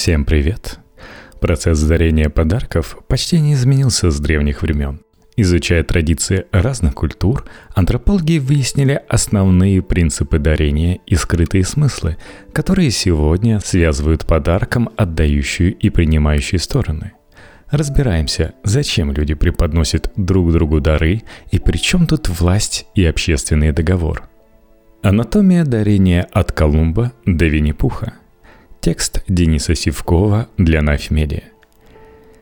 Всем привет! Процесс дарения подарков почти не изменился с древних времен. Изучая традиции разных культур, антропологи выяснили основные принципы дарения и скрытые смыслы, которые сегодня связывают подарком отдающую и принимающую стороны. Разбираемся, зачем люди преподносят друг другу дары и при чем тут власть и общественный договор. Анатомия дарения от Колумба до Винни-Пуха – Текст Дениса Сивкова для Нафмедиа.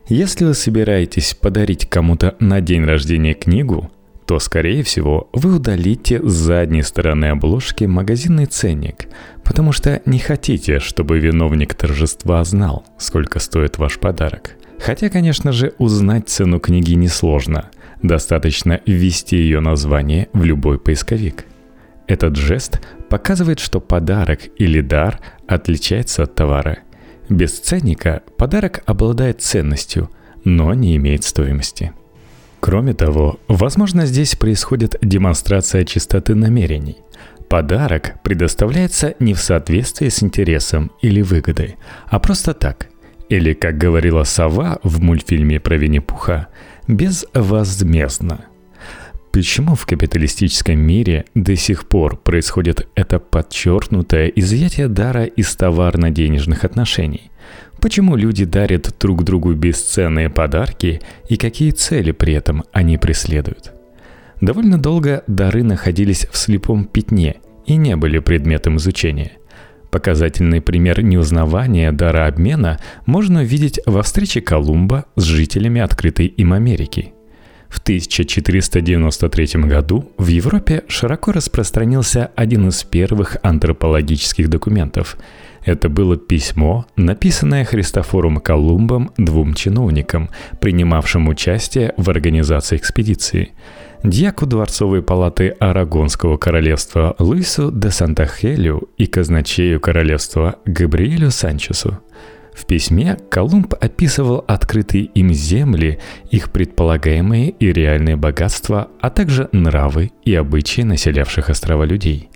Если вы собираетесь подарить кому-то на день рождения книгу, то, скорее всего, вы удалите с задней стороны обложки магазинный ценник, потому что не хотите, чтобы виновник торжества знал, сколько стоит ваш подарок. Хотя, конечно же, узнать цену книги несложно. Достаточно ввести ее название в любой поисковик. Этот жест показывает, что подарок или дар отличается от товара. Без ценника подарок обладает ценностью, но не имеет стоимости. Кроме того, возможно, здесь происходит демонстрация чистоты намерений. Подарок предоставляется не в соответствии с интересом или выгодой, а просто так. Или, как говорила сова в мультфильме про Винни-Пуха, безвозмездно – Почему в капиталистическом мире до сих пор происходит это подчеркнутое изъятие дара из товарно-денежных отношений? Почему люди дарят друг другу бесценные подарки и какие цели при этом они преследуют? Довольно долго дары находились в слепом пятне и не были предметом изучения. Показательный пример неузнавания дара обмена можно увидеть во встрече Колумба с жителями открытой им Америки – в 1493 году в Европе широко распространился один из первых антропологических документов. Это было письмо, написанное Христофором Колумбом двум чиновникам, принимавшим участие в организации экспедиции. Дьяку дворцовой палаты Арагонского королевства Луису де Сантахелю и казначею королевства Габриэлю Санчесу – в письме Колумб описывал открытые им земли, их предполагаемые и реальные богатства, а также нравы и обычаи населявших острова людей.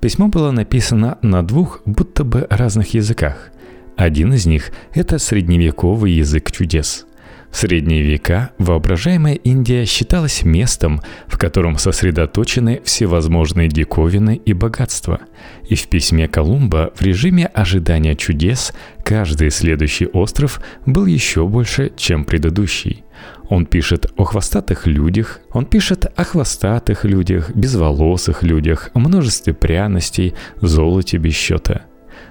Письмо было написано на двух будто бы разных языках. Один из них – это средневековый язык чудес – в средние века воображаемая Индия считалась местом, в котором сосредоточены всевозможные диковины и богатства. И в письме Колумба в режиме ожидания чудес каждый следующий остров был еще больше, чем предыдущий. Он пишет о хвостатых людях, он пишет о хвостатых людях, безволосых людях, о множестве пряностей, золоте без счета.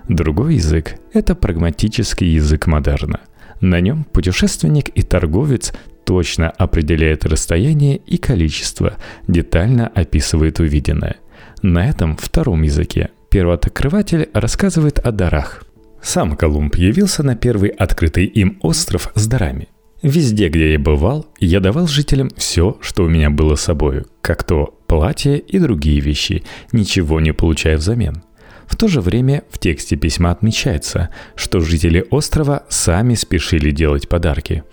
Другой язык – это прагматический язык модерна – на нем путешественник и торговец точно определяет расстояние и количество, детально описывает увиденное. На этом втором языке первооткрыватель рассказывает о дарах. Сам Колумб явился на первый открытый им остров с дарами. Везде, где я бывал, я давал жителям все, что у меня было с собою, как то платье и другие вещи, ничего не получая взамен. В то же время в тексте письма отмечается, что жители острова сами спешили делать подарки.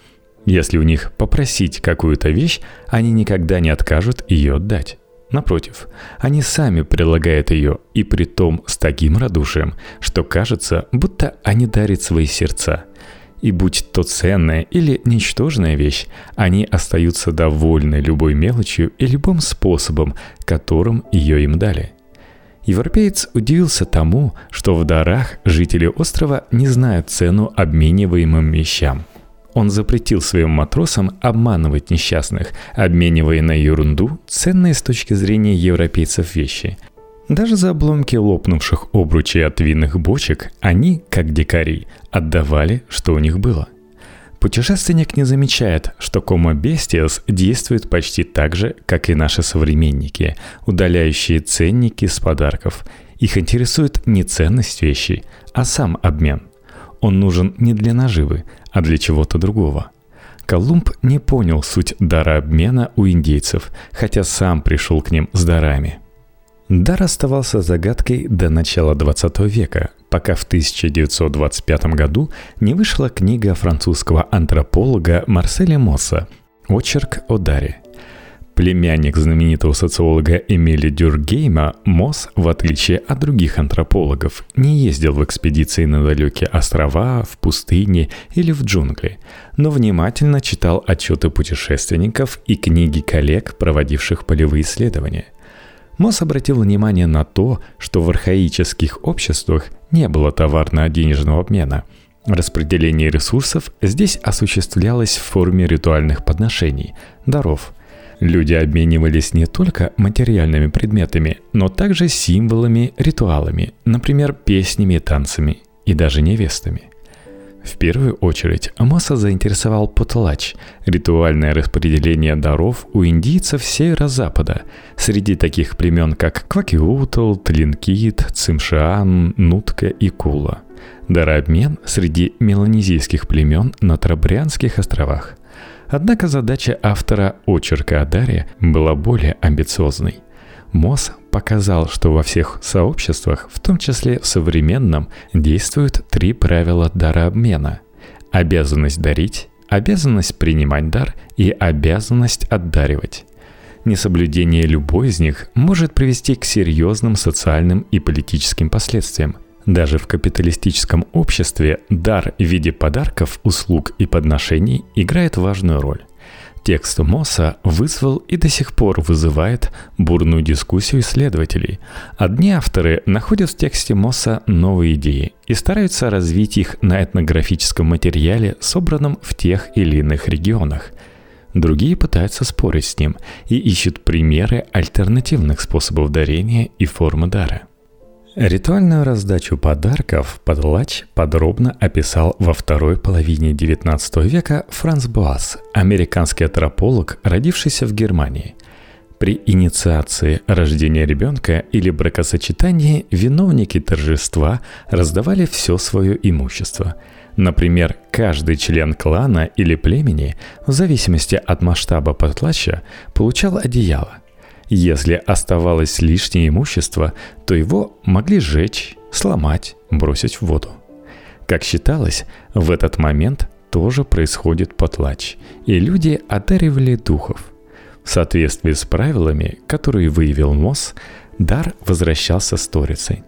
Если у них попросить какую-то вещь, они никогда не откажут ее отдать. Напротив, они сами предлагают ее, и при том с таким радушием, что кажется, будто они дарят свои сердца. И будь то ценная или ничтожная вещь, они остаются довольны любой мелочью и любым способом, которым ее им дали. Европеец удивился тому, что в дарах жители острова не знают цену обмениваемым вещам. Он запретил своим матросам обманывать несчастных, обменивая на ерунду ценные с точки зрения европейцев вещи. Даже за обломки лопнувших обручей от винных бочек они, как дикари, отдавали, что у них было. Путешественник не замечает, что Кома Бестиас действует почти так же, как и наши современники, удаляющие ценники с подарков. Их интересует не ценность вещи, а сам обмен. Он нужен не для наживы, а для чего-то другого. Колумб не понял суть дара обмена у индейцев, хотя сам пришел к ним с дарами – Дар оставался загадкой до начала 20 века, пока в 1925 году не вышла книга французского антрополога Марселя Мосса «Очерк о даре». Племянник знаменитого социолога Эмили Дюргейма, Мосс, в отличие от других антропологов, не ездил в экспедиции на далекие острова, в пустыне или в джунгли, но внимательно читал отчеты путешественников и книги коллег, проводивших полевые исследования. Мосс обратил внимание на то, что в архаических обществах не было товарно-денежного обмена. Распределение ресурсов здесь осуществлялось в форме ритуальных подношений, даров – Люди обменивались не только материальными предметами, но также символами, ритуалами, например, песнями и танцами, и даже невестами. В первую очередь Амоса заинтересовал Поталач – ритуальное распределение даров у индийцев северо-запада, среди таких племен, как Квакиутл, Тлинкит, Цимшиан, Нутка и Кула. Дарообмен среди меланезийских племен на Трабрианских островах – Однако задача автора очерка о Даре была более амбициозной. Мосс показал, что во всех сообществах, в том числе в современном, действуют три правила дарообмена. Обязанность дарить, обязанность принимать дар и обязанность отдаривать. Несоблюдение любой из них может привести к серьезным социальным и политическим последствиям, даже в капиталистическом обществе дар в виде подарков, услуг и подношений играет важную роль. Текст Мосса вызвал и до сих пор вызывает бурную дискуссию исследователей. Одни авторы находят в тексте Мосса новые идеи и стараются развить их на этнографическом материале, собранном в тех или иных регионах. Другие пытаются спорить с ним и ищут примеры альтернативных способов дарения и формы дара – Ритуальную раздачу подарков Подлач подробно описал во второй половине XIX века Франц Буас, американский антрополог, родившийся в Германии. При инициации рождения ребенка или бракосочетании виновники торжества раздавали все свое имущество. Например, каждый член клана или племени, в зависимости от масштаба подлача, получал одеяло – если оставалось лишнее имущество, то его могли сжечь, сломать, бросить в воду. Как считалось, в этот момент тоже происходит потлач, и люди одаривали духов. В соответствии с правилами, которые выявил Мосс, дар возвращался сторицей.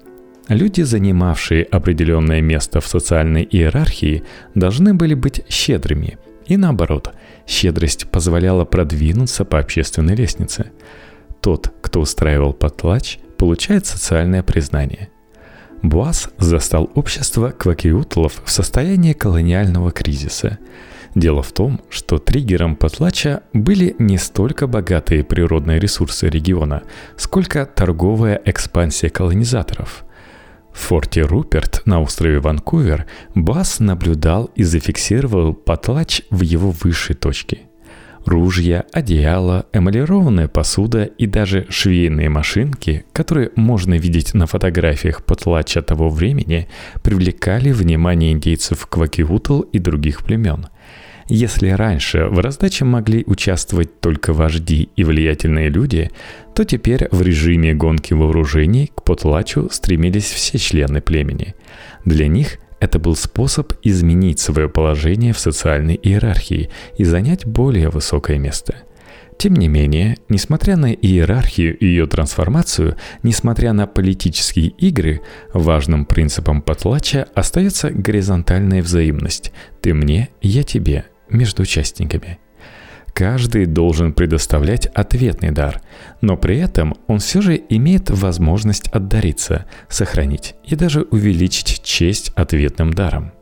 Люди, занимавшие определенное место в социальной иерархии, должны были быть щедрыми. И наоборот, щедрость позволяла продвинуться по общественной лестнице – тот, кто устраивал потлач, получает социальное признание. Буас застал общество квакиутлов в состоянии колониального кризиса. Дело в том, что триггером потлача были не столько богатые природные ресурсы региона, сколько торговая экспансия колонизаторов – в форте Руперт на острове Ванкувер Бас наблюдал и зафиксировал потлач в его высшей точке – Ружья, одеяло, эмалированная посуда и даже швейные машинки, которые можно видеть на фотографиях потлача того времени, привлекали внимание индейцев Квакиутл и других племен. Если раньше в раздаче могли участвовать только вожди и влиятельные люди, то теперь в режиме гонки вооружений к потлачу стремились все члены племени. Для них – это был способ изменить свое положение в социальной иерархии и занять более высокое место. Тем не менее, несмотря на иерархию и ее трансформацию, несмотря на политические игры, важным принципом потлача остается горизонтальная взаимность «ты мне, я тебе» между участниками – Каждый должен предоставлять ответный дар, но при этом он все же имеет возможность отдариться, сохранить и даже увеличить честь ответным даром.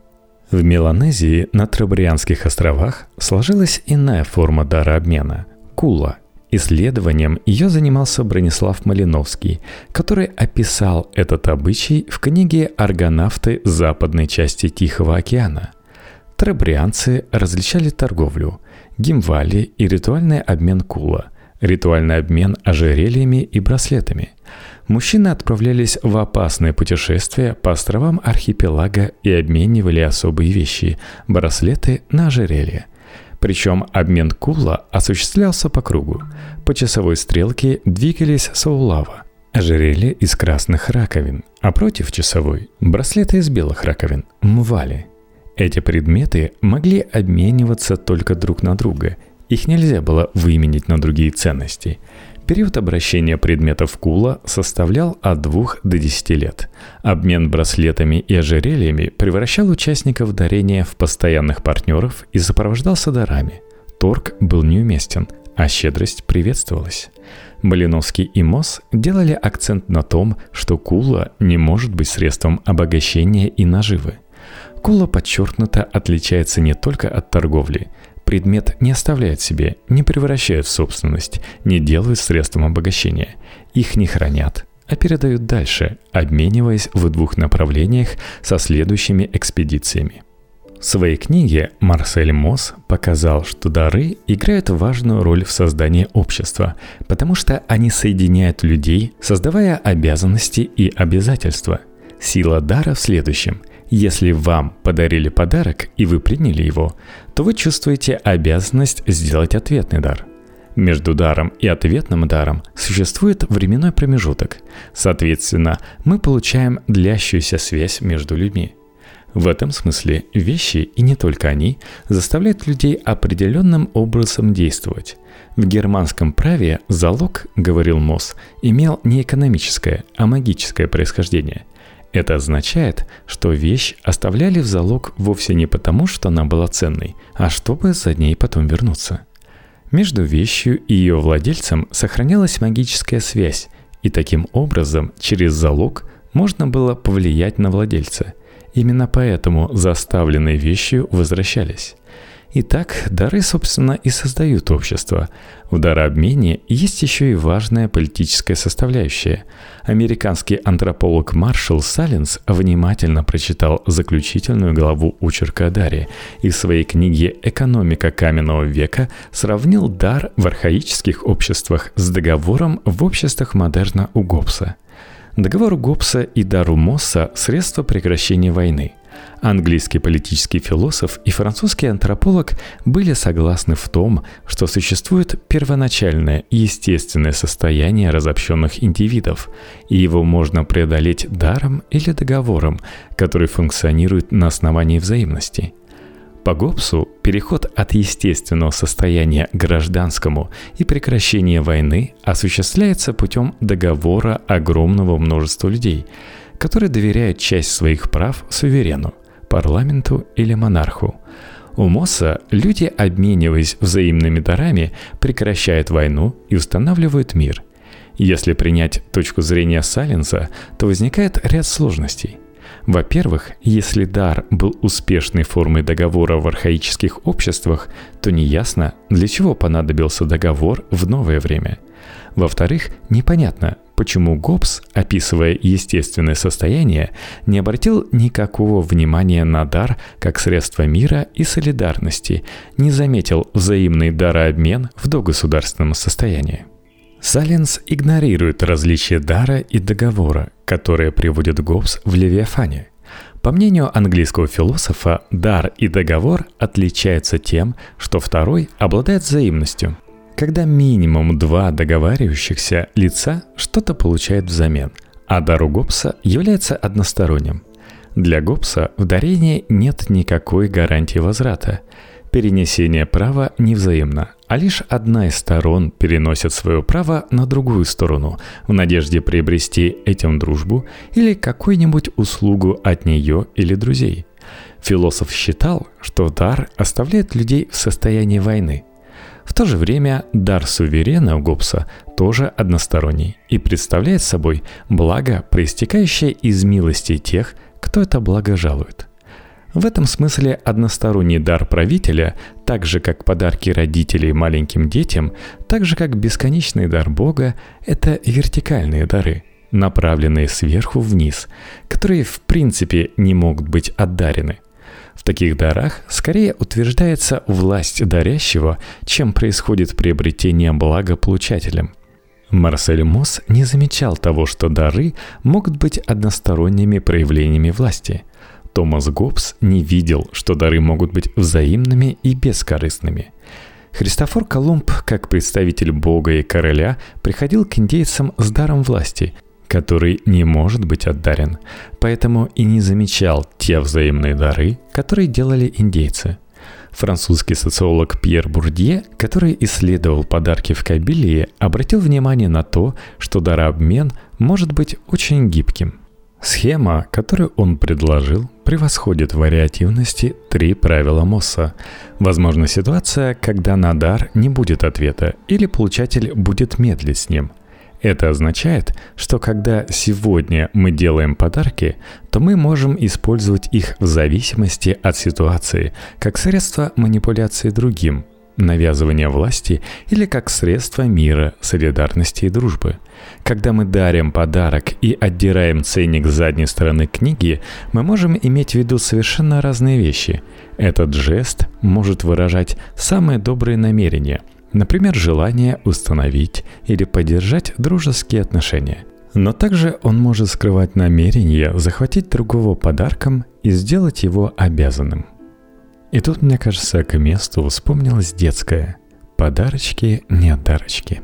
В Меланезии на Трабрианских островах сложилась иная форма дара обмена – кула. Исследованием ее занимался Бронислав Малиновский, который описал этот обычай в книге «Аргонавты западной части Тихого океана». Трабрианцы различали торговлю, гимвали и ритуальный обмен кула, ритуальный обмен ожерельями и браслетами. Мужчины отправлялись в опасное путешествие по островам архипелага и обменивали особые вещи – браслеты на ожерелье. Причем обмен кула осуществлялся по кругу. По часовой стрелке двигались саулава – ожерелье из красных раковин, а против часовой – браслеты из белых раковин – мвали – эти предметы могли обмениваться только друг на друга, Их нельзя было выменить на другие ценности. Период обращения предметов кула составлял от 2 до 10 лет. Обмен браслетами и ожерельями превращал участников дарения в постоянных партнеров и сопровождался дарами. Торг был неуместен, а щедрость приветствовалась. Малиновский и Мосс делали акцент на том, что кула не может быть средством обогащения и наживы. Кула подчеркнуто отличается не только от торговли. Предмет не оставляет себе, не превращает в собственность, не делает средством обогащения. Их не хранят, а передают дальше, обмениваясь в двух направлениях со следующими экспедициями. В своей книге Марсель Мосс показал, что дары играют важную роль в создании общества, потому что они соединяют людей, создавая обязанности и обязательства. Сила дара в следующем – если вам подарили подарок и вы приняли его, то вы чувствуете обязанность сделать ответный дар. Между даром и ответным даром существует временной промежуток. Соответственно, мы получаем длящуюся связь между людьми. В этом смысле вещи, и не только они, заставляют людей определенным образом действовать. В германском праве залог, говорил Мосс, имел не экономическое, а магическое происхождение – это означает, что вещь оставляли в залог вовсе не потому, что она была ценной, а чтобы за ней потом вернуться. Между вещью и ее владельцем сохранялась магическая связь, и таким образом через залог можно было повлиять на владельца. Именно поэтому заставленные вещью возвращались. Итак, дары, собственно, и создают общество. В дарообмене есть еще и важная политическая составляющая. Американский антрополог Маршал Саленс внимательно прочитал заключительную главу очерка о даре и в своей книге «Экономика каменного века» сравнил дар в архаических обществах с договором в обществах модерна у Гоббса. Договор Гоббса и дару Мосса – средство прекращения войны – Английский политический философ и французский антрополог были согласны в том, что существует первоначальное естественное состояние разобщенных индивидов, и его можно преодолеть даром или договором, который функционирует на основании взаимности. По Гоббсу переход от естественного состояния к гражданскому и прекращение войны осуществляется путем договора огромного множества людей, которые доверяют часть своих прав суверену – парламенту или монарху. У Мосса люди, обмениваясь взаимными дарами, прекращают войну и устанавливают мир. Если принять точку зрения Саленса, то возникает ряд сложностей. Во-первых, если дар был успешной формой договора в архаических обществах, то неясно, для чего понадобился договор в новое время. Во-вторых, непонятно, почему Гоббс, описывая естественное состояние, не обратил никакого внимания на дар как средство мира и солидарности, не заметил взаимный дарообмен в догосударственном состоянии. Саленс игнорирует различия дара и договора, которые приводит Гоббс в Левиафане. По мнению английского философа, дар и договор отличаются тем, что второй обладает взаимностью, когда минимум два договаривающихся лица что-то получают взамен, а дар у Гоббса является односторонним. Для Гоббса в дарении нет никакой гарантии возврата. Перенесение права невзаимно, а лишь одна из сторон переносит свое право на другую сторону в надежде приобрести этим дружбу или какую-нибудь услугу от нее или друзей. Философ считал, что дар оставляет людей в состоянии войны – в то же время дар суверена у Гоббса тоже односторонний и представляет собой благо, проистекающее из милости тех, кто это благо жалует. В этом смысле односторонний дар правителя, так же как подарки родителей маленьким детям, так же как бесконечный дар Бога, это вертикальные дары, направленные сверху вниз, которые в принципе не могут быть отдарены. В таких дарах скорее утверждается власть дарящего, чем происходит приобретение блага получателем. Марсель Мосс не замечал того, что дары могут быть односторонними проявлениями власти. Томас Гоббс не видел, что дары могут быть взаимными и бескорыстными. Христофор Колумб, как представитель Бога и короля, приходил к индейцам с даром власти, который не может быть отдарен, поэтому и не замечал те взаимные дары, которые делали индейцы. Французский социолог Пьер Бурдье, который исследовал подарки в Кабилии, обратил внимание на то, что дарообмен может быть очень гибким. Схема, которую он предложил, превосходит в вариативности три правила Мосса. Возможна ситуация, когда на дар не будет ответа или получатель будет медлить с ним – это означает, что когда сегодня мы делаем подарки, то мы можем использовать их в зависимости от ситуации, как средство манипуляции другим, навязывания власти или как средство мира, солидарности и дружбы. Когда мы дарим подарок и отдираем ценник с задней стороны книги, мы можем иметь в виду совершенно разные вещи. Этот жест может выражать самые добрые намерения – Например, желание установить или поддержать дружеские отношения. Но также он может скрывать намерение захватить другого подарком и сделать его обязанным. И тут, мне кажется, к месту вспомнилось детское «подарочки, не дарочки».